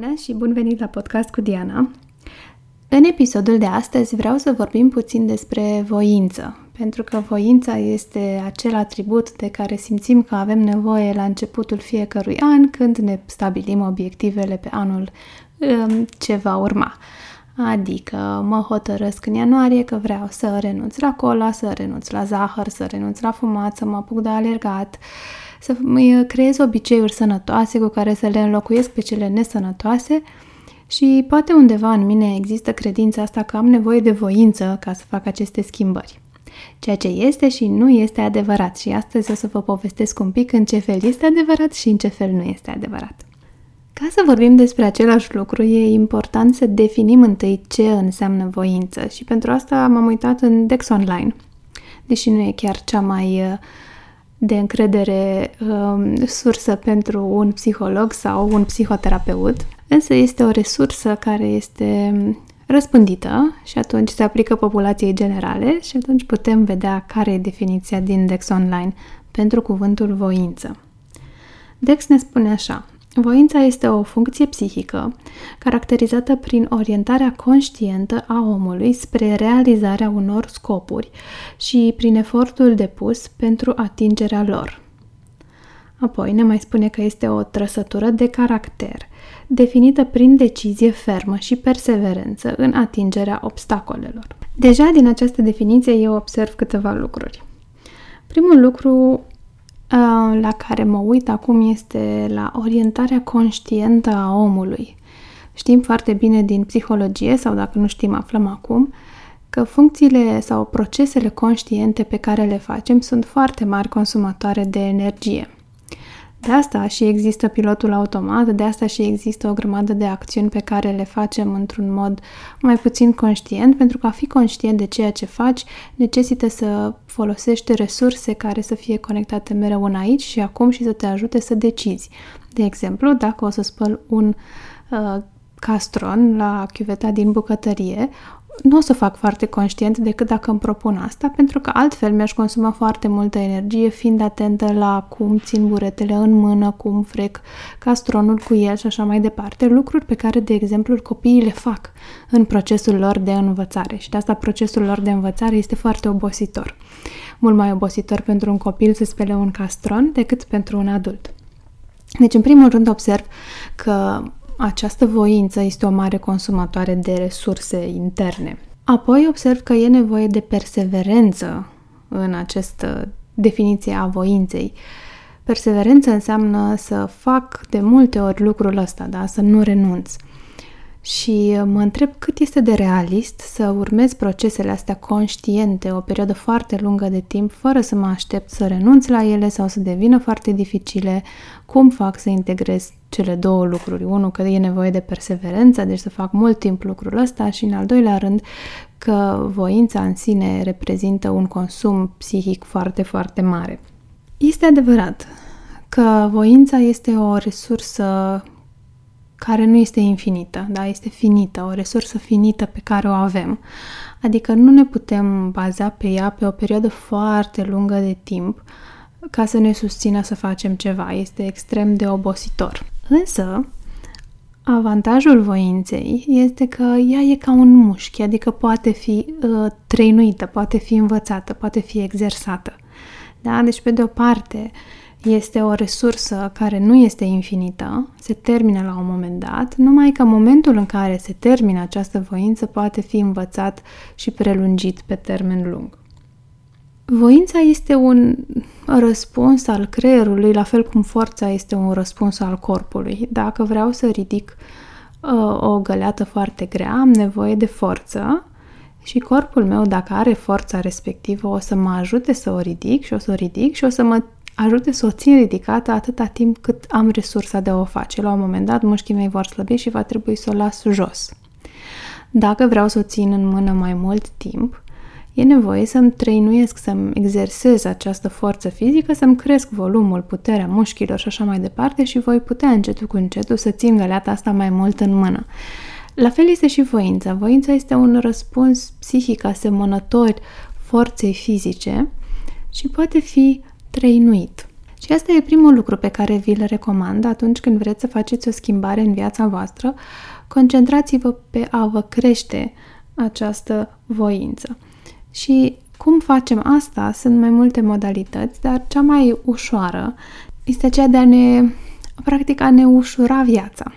Bună și bun venit la podcast cu Diana! În episodul de astăzi vreau să vorbim puțin despre voință, pentru că voința este acel atribut de care simțim că avem nevoie la începutul fiecărui an când ne stabilim obiectivele pe anul um, ce va urma. Adică mă hotărăsc în ianuarie că vreau să renunț la cola, să renunț la zahăr, să renunț la fumat, să mă apuc de alergat, să creez obiceiuri sănătoase cu care să le înlocuiesc pe cele nesănătoase și poate undeva în mine există credința asta că am nevoie de voință ca să fac aceste schimbări. Ceea ce este și nu este adevărat și astăzi o să vă povestesc un pic în ce fel este adevărat și în ce fel nu este adevărat. Ca să vorbim despre același lucru, e important să definim întâi ce înseamnă voință și pentru asta m-am uitat în Dex Online, deși nu e chiar cea mai uh, de încredere um, sursă pentru un psiholog sau un psihoterapeut, însă este o resursă care este răspândită și atunci se aplică populației generale și atunci putem vedea care e definiția din Dex Online pentru cuvântul voință. Dex ne spune așa, Voința este o funcție psihică caracterizată prin orientarea conștientă a omului spre realizarea unor scopuri și prin efortul depus pentru atingerea lor. Apoi ne mai spune că este o trăsătură de caracter, definită prin decizie fermă și perseverență în atingerea obstacolelor. Deja din această definiție eu observ câteva lucruri. Primul lucru la care mă uit acum este la orientarea conștientă a omului. Știm foarte bine din psihologie, sau dacă nu știm, aflăm acum, că funcțiile sau procesele conștiente pe care le facem sunt foarte mari consumatoare de energie. De asta și există pilotul automat, de asta și există o grămadă de acțiuni pe care le facem într-un mod mai puțin conștient, pentru că a fi conștient de ceea ce faci necesită să folosești resurse care să fie conectate mereu în aici și acum și să te ajute să decizi. De exemplu, dacă o să spăl un uh, castron la chiuveta din bucătărie, nu o să fac foarte conștient decât dacă îmi propun asta, pentru că altfel mi-aș consuma foarte multă energie fiind atentă la cum țin buretele în mână, cum frec castronul cu el și așa mai departe, lucruri pe care, de exemplu, copiii le fac în procesul lor de învățare și de asta procesul lor de învățare este foarte obositor. Mult mai obositor pentru un copil să spele un castron decât pentru un adult. Deci, în primul rând, observ că această voință este o mare consumatoare de resurse interne. Apoi observ că e nevoie de perseverență în această definiție a voinței. Perseverență înseamnă să fac de multe ori lucrul ăsta, da? să nu renunț. Și mă întreb cât este de realist să urmez procesele astea conștiente o perioadă foarte lungă de timp, fără să mă aștept să renunț la ele sau să devină foarte dificile, cum fac să integrez cele două lucruri. Unul, că e nevoie de perseverență, deci să fac mult timp lucrul ăsta și în al doilea rând că voința în sine reprezintă un consum psihic foarte, foarte mare. Este adevărat că voința este o resursă care nu este infinită, da? este finită, o resursă finită pe care o avem. Adică nu ne putem baza pe ea pe o perioadă foarte lungă de timp ca să ne susțină să facem ceva. Este extrem de obositor. Însă, avantajul voinței este că ea e ca un mușchi, adică poate fi uh, trăinuită, poate fi învățată, poate fi exersată. Da? Deci, pe de o parte, este o resursă care nu este infinită, se termină la un moment dat, numai că momentul în care se termină această voință poate fi învățat și prelungit pe termen lung. Voința este un răspuns al creierului, la fel cum forța este un răspuns al corpului. Dacă vreau să ridic uh, o găleată foarte grea, am nevoie de forță și corpul meu, dacă are forța respectivă, o să mă ajute să o ridic și o să o ridic și o să mă ajute să o țin ridicată atâta timp cât am resursa de a o face. La un moment dat, mușchii mei vor slăbi și va trebui să o las jos. Dacă vreau să o țin în mână mai mult timp, e nevoie să-mi trăinuiesc, să-mi exersez această forță fizică, să-mi cresc volumul, puterea mușchilor și așa mai departe și voi putea încetul cu încetul să țin găleata asta mai mult în mână. La fel este și voința. Voința este un răspuns psihic asemănător forței fizice și poate fi trăinuit. Și Și asta e primul lucru pe care vi-l recomand atunci când vreți să faceți o schimbare în viața voastră. Concentrați-vă pe a vă crește această voință. Și cum facem asta? Sunt mai multe modalități, dar cea mai ușoară este aceea de a ne, practic, a ne ușura viața.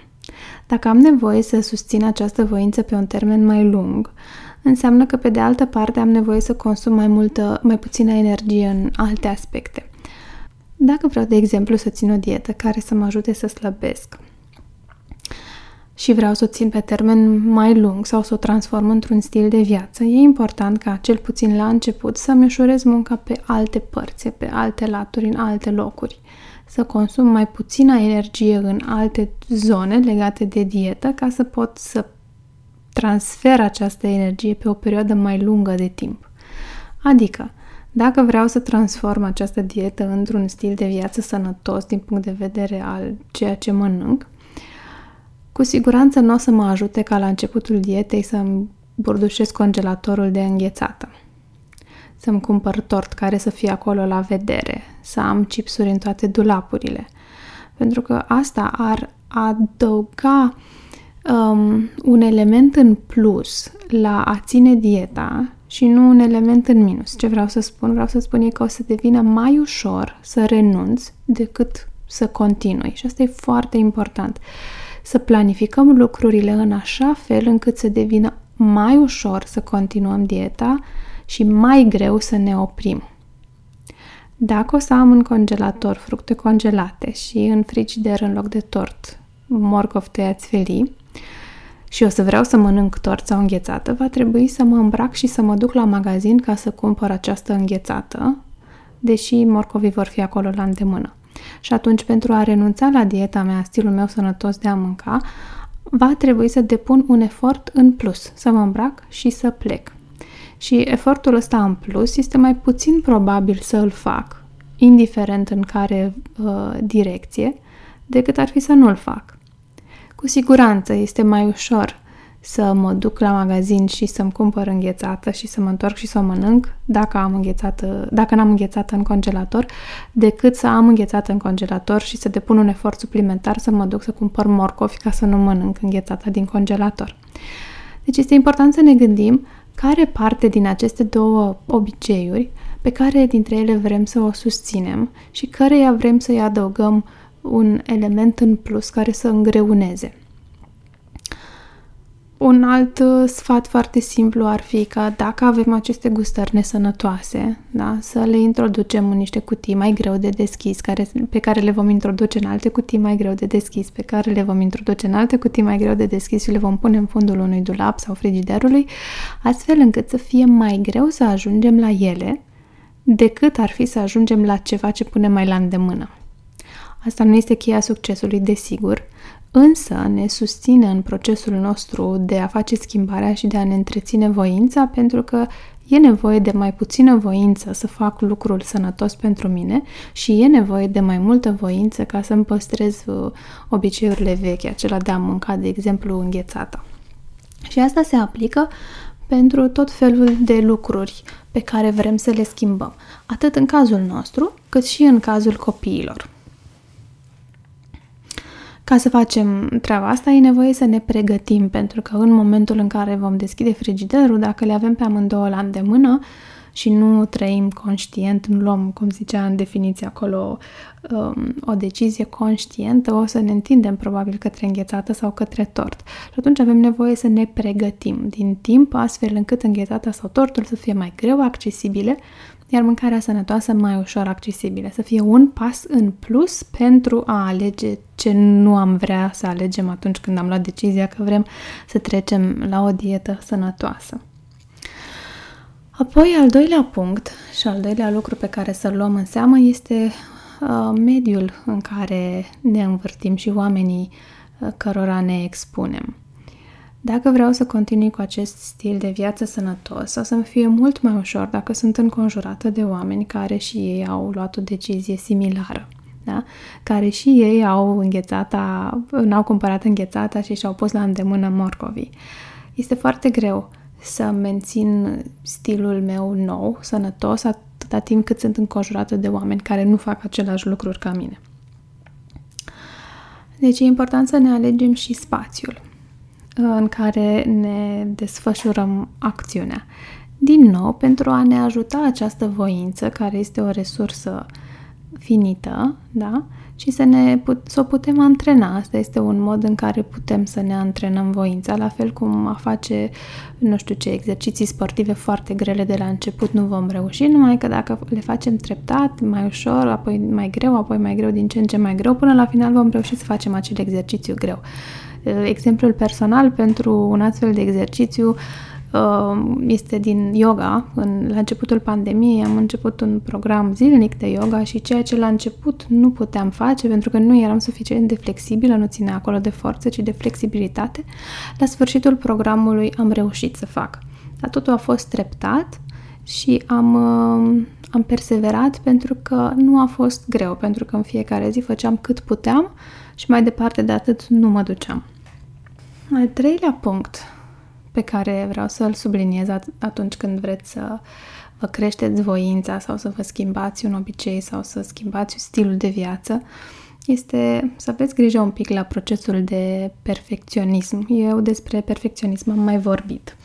Dacă am nevoie să susțin această voință pe un termen mai lung, înseamnă că pe de altă parte am nevoie să consum mai multă, mai puțină energie în alte aspecte. Dacă vreau, de exemplu, să țin o dietă care să mă ajute să slăbesc și vreau să o țin pe termen mai lung sau să o transform într-un stil de viață, e important ca, cel puțin la început, să-mi ușurez munca pe alte părți, pe alte laturi, în alte locuri să consum mai puțină energie în alte zone legate de dietă ca să pot să transfer această energie pe o perioadă mai lungă de timp. Adică, dacă vreau să transform această dietă într-un stil de viață sănătos din punct de vedere al ceea ce mănânc, cu siguranță nu o să mă ajute ca la începutul dietei să-mi burdușesc congelatorul de înghețată să-mi cumpăr tort care să fie acolo la vedere, să am chipsuri în toate dulapurile. Pentru că asta ar adăuga um, un element în plus la a ține dieta și nu un element în minus. Ce vreau să spun? Vreau să spun e că o să devină mai ușor să renunț decât să continui. Și asta e foarte important. Să planificăm lucrurile în așa fel încât să devină mai ușor să continuăm dieta și mai greu să ne oprim. Dacă o să am în congelator fructe congelate și în frigider în loc de tort morcov tăiați felii și o să vreau să mănânc tort sau înghețată, va trebui să mă îmbrac și să mă duc la magazin ca să cumpăr această înghețată, deși morcovii vor fi acolo la îndemână. Și atunci, pentru a renunța la dieta mea, stilul meu sănătos de a mânca, va trebui să depun un efort în plus, să mă îmbrac și să plec. Și efortul ăsta în plus este mai puțin probabil să îl fac, indiferent în care uh, direcție, decât ar fi să nu-l fac. Cu siguranță este mai ușor să mă duc la magazin și să-mi cumpăr înghețată și să mă întorc și să o mănânc dacă, am înghețată, dacă n-am înghețată în congelator, decât să am înghețată în congelator și să depun un efort suplimentar să mă duc să cumpăr morcovi ca să nu mănânc înghețata din congelator. Deci este important să ne gândim care parte din aceste două obiceiuri pe care dintre ele vrem să o susținem și căreia vrem să-i adăugăm un element în plus care să îngreuneze. Un alt uh, sfat foarte simplu ar fi că dacă avem aceste gustări nesănătoase, da, să le introducem în niște cutii mai greu de deschis, care, pe care le vom introduce în alte cutii mai greu de deschis, pe care le vom introduce în alte cutii mai greu de deschis și le vom pune în fundul unui dulap sau frigiderului, astfel încât să fie mai greu să ajungem la ele decât ar fi să ajungem la ceva ce punem mai la îndemână. Asta nu este cheia succesului, desigur, însă ne susține în procesul nostru de a face schimbarea și de a ne întreține voința, pentru că e nevoie de mai puțină voință să fac lucrul sănătos pentru mine și e nevoie de mai multă voință ca să-mi păstrez uh, obiceiurile vechi, acela de a mânca, de exemplu, înghețată. Și asta se aplică pentru tot felul de lucruri pe care vrem să le schimbăm, atât în cazul nostru, cât și în cazul copiilor. Ca să facem treaba asta, e nevoie să ne pregătim, pentru că în momentul în care vom deschide frigiderul, dacă le avem pe amândouă la îndemână și nu trăim conștient, nu luăm, cum zicea în definiție acolo, um, o decizie conștientă, o să ne întindem probabil către înghețată sau către tort. Și atunci avem nevoie să ne pregătim din timp, astfel încât înghețata sau tortul să fie mai greu accesibile iar mâncarea sănătoasă mai ușor accesibilă, să fie un pas în plus pentru a alege ce nu am vrea să alegem atunci când am luat decizia că vrem să trecem la o dietă sănătoasă. Apoi, al doilea punct și al doilea lucru pe care să-l luăm în seamă este uh, mediul în care ne învârtim și oamenii uh, cărora ne expunem. Dacă vreau să continui cu acest stil de viață sănătos, o să-mi fie mult mai ușor dacă sunt înconjurată de oameni care și ei au luat o decizie similară. Da? care și ei au înghețata, n-au cumpărat înghețata și și-au pus la îndemână morcovii. Este foarte greu să mențin stilul meu nou, sănătos, atât atâta timp cât sunt înconjurată de oameni care nu fac același lucruri ca mine. Deci e important să ne alegem și spațiul în care ne desfășurăm acțiunea. Din nou, pentru a ne ajuta această voință, care este o resursă finită, da? și să, ne put, să o putem antrena. Asta este un mod în care putem să ne antrenăm voința, la fel cum a face, nu știu ce, exerciții sportive foarte grele de la început nu vom reuși, numai că dacă le facem treptat, mai ușor, apoi mai greu, apoi mai greu, din ce în ce mai greu, până la final vom reuși să facem acel exercițiu greu. Exemplul personal pentru un astfel de exercițiu uh, Uh, este din yoga. În, la începutul pandemiei am început un program zilnic de yoga și ceea ce la început nu puteam face pentru că nu eram suficient de flexibilă, nu ținea acolo de forță, ci de flexibilitate, la sfârșitul programului am reușit să fac. Dar totul a fost treptat și am, uh, am perseverat pentru că nu a fost greu, pentru că în fiecare zi făceam cât puteam și mai departe de atât nu mă duceam. Al treilea punct pe care vreau să-l subliniez atunci când vreți să vă creșteți voința sau să vă schimbați un obicei sau să schimbați stilul de viață, este să aveți grijă un pic la procesul de perfecționism. Eu despre perfecționism am mai vorbit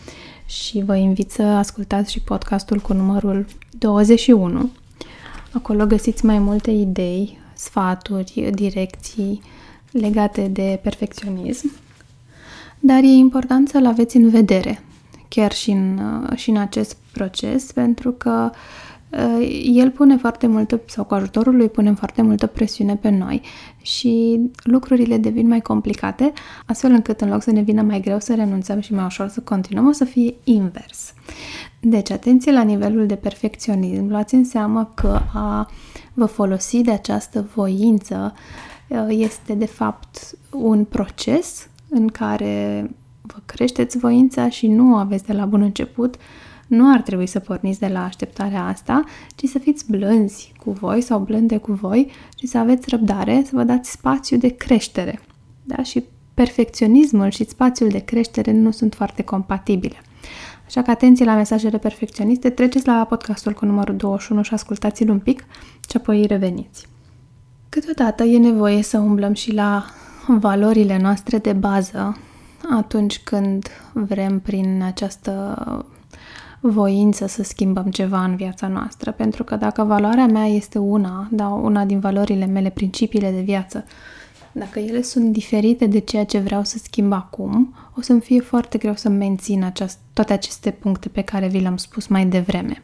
și vă invit să ascultați și podcastul cu numărul 21. Acolo găsiți mai multe idei, sfaturi, direcții legate de perfecționism dar e important să-l aveți în vedere, chiar și în, uh, și în acest proces, pentru că uh, el pune foarte multă, sau cu ajutorul lui punem foarte multă presiune pe noi și lucrurile devin mai complicate, astfel încât în loc să ne vină mai greu să renunțăm și mai ușor să continuăm, o să fie invers. Deci, atenție la nivelul de perfecționism. Luați în seamă că a vă folosi de această voință uh, este de fapt un proces în care vă creșteți voința și nu aveți de la bun început, nu ar trebui să porniți de la așteptarea asta, ci să fiți blânzi cu voi sau blânde cu voi și să aveți răbdare, să vă dați spațiu de creștere. Da? Și perfecționismul și spațiul de creștere nu sunt foarte compatibile. Așa că atenție la mesajele perfecționiste, treceți la podcastul cu numărul 21 și ascultați-l un pic și apoi reveniți. Câteodată e nevoie să umblăm și la valorile noastre de bază atunci când vrem prin această voință să schimbăm ceva în viața noastră. Pentru că dacă valoarea mea este una, da, una din valorile mele, principiile de viață, dacă ele sunt diferite de ceea ce vreau să schimb acum, o să-mi fie foarte greu să mențin aceast- toate aceste puncte pe care vi le-am spus mai devreme.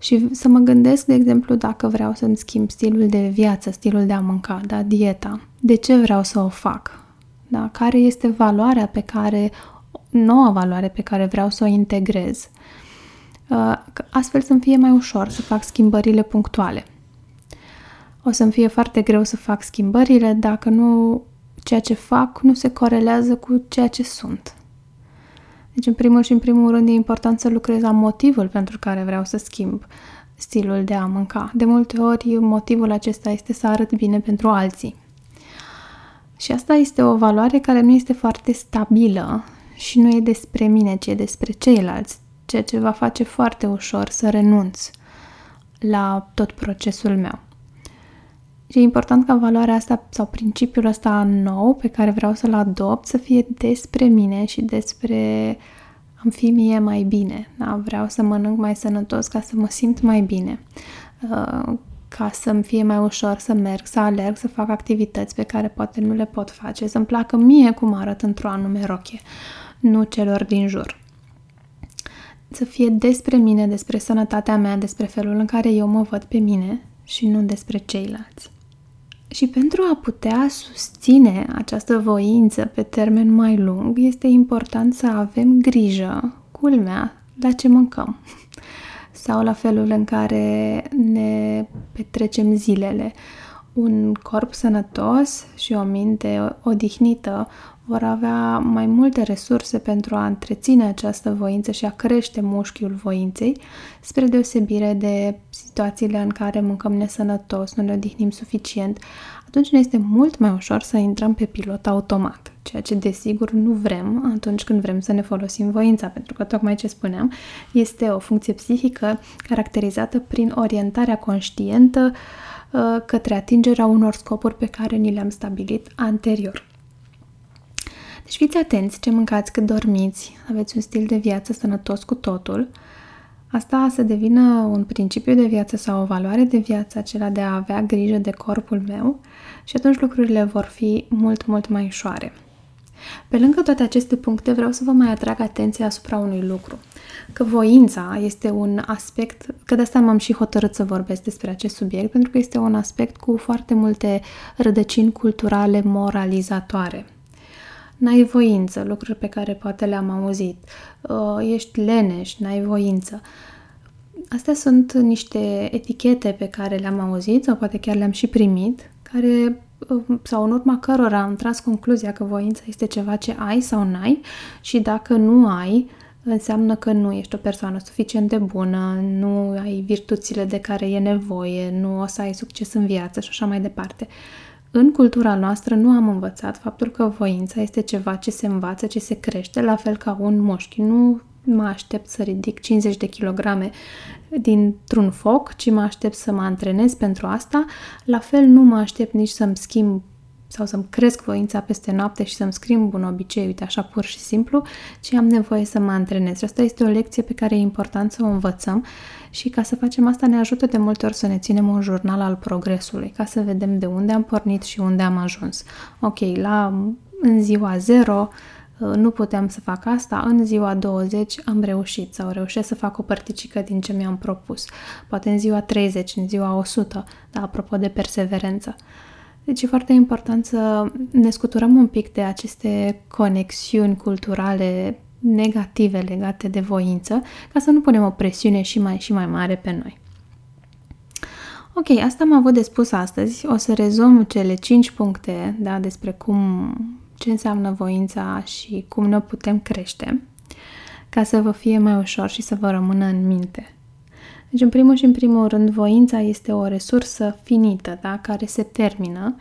Și să mă gândesc, de exemplu, dacă vreau să-mi schimb stilul de viață, stilul de a mânca, da, dieta. De ce vreau să o fac? Da? Care este valoarea pe care, noua valoare pe care vreau să o integrez? Uh, astfel să-mi fie mai ușor să fac schimbările punctuale. O să-mi fie foarte greu să fac schimbările dacă nu ceea ce fac nu se corelează cu ceea ce sunt. Deci, în primul și în primul rând, e important să lucrez la motivul pentru care vreau să schimb stilul de a mânca. De multe ori, motivul acesta este să arăt bine pentru alții. Și asta este o valoare care nu este foarte stabilă și nu e despre mine, ci e despre ceilalți, ceea ce va face foarte ușor să renunț la tot procesul meu. Și e important ca valoarea asta sau principiul ăsta nou pe care vreau să-l adopt să fie despre mine și despre am fi mie mai bine. Da? Vreau să mănânc mai sănătos ca să mă simt mai bine. Uh, ca să-mi fie mai ușor să merg, să alerg, să fac activități pe care poate nu le pot face, să-mi placă mie cum arăt într-o anume rochie, nu celor din jur. Să fie despre mine, despre sănătatea mea, despre felul în care eu mă văd pe mine și nu despre ceilalți. Și pentru a putea susține această voință pe termen mai lung, este important să avem grijă, culmea, la ce mâncăm sau la felul în care ne petrecem zilele. un corp sănătos și o minte odihnită vor avea mai multe resurse pentru a întreține această voință și a crește mușchiul voinței, spre deosebire de situațiile în care mâncăm nesănătos, nu ne odihnim suficient, atunci ne este mult mai ușor să intrăm pe pilot automat, ceea ce desigur nu vrem atunci când vrem să ne folosim voința, pentru că tocmai ce spuneam, este o funcție psihică caracterizată prin orientarea conștientă uh, către atingerea unor scopuri pe care ni le-am stabilit anterior. Deci fiți atenți ce mâncați cât dormiți, aveți un stil de viață sănătos cu totul. Asta să devină un principiu de viață sau o valoare de viață, acela de a avea grijă de corpul meu și atunci lucrurile vor fi mult, mult mai ușoare. Pe lângă toate aceste puncte, vreau să vă mai atrag atenția asupra unui lucru. Că voința este un aspect, că de asta m-am și hotărât să vorbesc despre acest subiect, pentru că este un aspect cu foarte multe rădăcini culturale moralizatoare n-ai voință, lucruri pe care poate le-am auzit, uh, ești leneș, n-ai voință. Astea sunt niște etichete pe care le-am auzit sau poate chiar le-am și primit, care uh, sau în urma cărora am tras concluzia că voința este ceva ce ai sau n-ai și dacă nu ai, înseamnă că nu ești o persoană suficient de bună, nu ai virtuțile de care e nevoie, nu o să ai succes în viață și așa mai departe. În cultura noastră nu am învățat faptul că voința este ceva ce se învață, ce se crește, la fel ca un moșchi. Nu mă aștept să ridic 50 de kilograme dintr-un foc, ci mă aștept să mă antrenez pentru asta. La fel nu mă aștept nici să-mi schimb sau să-mi cresc voința peste noapte și să-mi schimb un obicei, uite așa pur și simplu, ci am nevoie să mă antrenez. Și asta este o lecție pe care e important să o învățăm și ca să facem asta ne ajută de multe ori să ne ținem un jurnal al progresului, ca să vedem de unde am pornit și unde am ajuns. Ok, la în ziua 0 uh, nu puteam să fac asta, în ziua 20 am reușit sau reușesc să fac o părticică din ce mi-am propus. Poate în ziua 30, în ziua 100, da, apropo de perseverență. Deci e foarte important să ne scuturăm un pic de aceste conexiuni culturale negative legate de voință, ca să nu punem o presiune și mai și mai mare pe noi. Ok, asta am avut de spus astăzi. O să rezum cele 5 puncte da, despre cum, ce înseamnă voința și cum ne putem crește, ca să vă fie mai ușor și să vă rămână în minte. Deci, în primul și în primul rând, voința este o resursă finită, da, care se termină,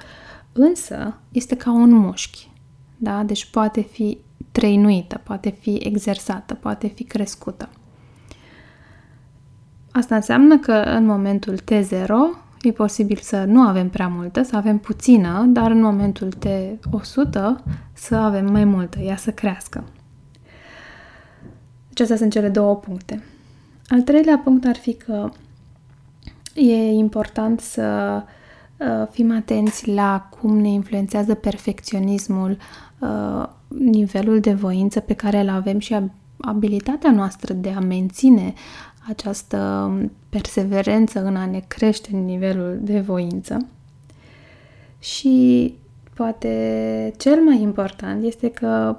însă este ca un mușchi. Da? Deci poate fi trăinuită, poate fi exersată, poate fi crescută. Asta înseamnă că în momentul T0 e posibil să nu avem prea multă, să avem puțină, dar în momentul T100 să avem mai multă, ea să crească. Deci astea sunt cele două puncte. Al treilea punct ar fi că e important să uh, fim atenți la cum ne influențează perfecționismul uh, nivelul de voință pe care îl avem și abilitatea noastră de a menține această perseverență în a ne crește nivelul de voință. Și poate cel mai important este că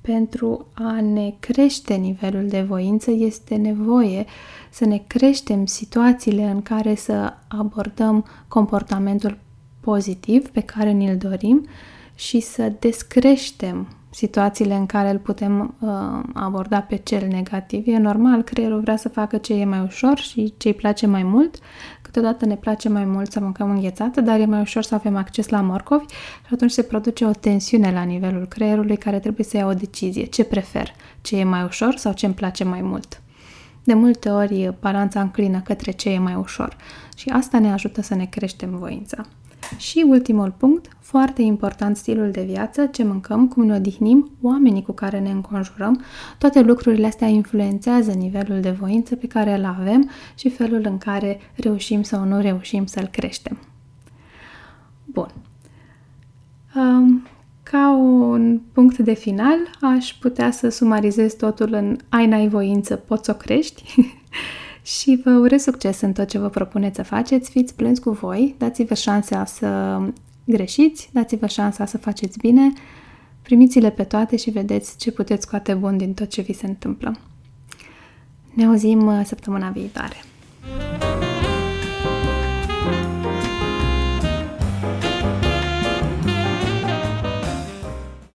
pentru a ne crește nivelul de voință este nevoie să ne creștem situațiile în care să abordăm comportamentul pozitiv pe care ni-l dorim și să descreștem situațiile în care îl putem uh, aborda pe cel negativ. E normal, creierul vrea să facă ce e mai ușor și ce îi place mai mult. Câteodată ne place mai mult să mâncăm înghețată, dar e mai ușor să avem acces la morcovi și atunci se produce o tensiune la nivelul creierului care trebuie să ia o decizie. Ce prefer? Ce e mai ușor sau ce îmi place mai mult? De multe ori balanța înclină către ce e mai ușor și asta ne ajută să ne creștem voința. Și ultimul punct, foarte important stilul de viață, ce mâncăm, cum ne odihnim, oamenii cu care ne înconjurăm, toate lucrurile astea influențează nivelul de voință pe care îl avem și felul în care reușim sau nu reușim să-l creștem. Bun. Um, ca un punct de final, aș putea să sumarizez totul în ai n-ai voință, poți să o crești. și vă urez succes în tot ce vă propuneți să faceți, fiți plânți cu voi, dați-vă șansa să greșiți, dați-vă șansa să faceți bine, primiți-le pe toate și vedeți ce puteți scoate bun din tot ce vi se întâmplă. Ne auzim uh, săptămâna viitoare!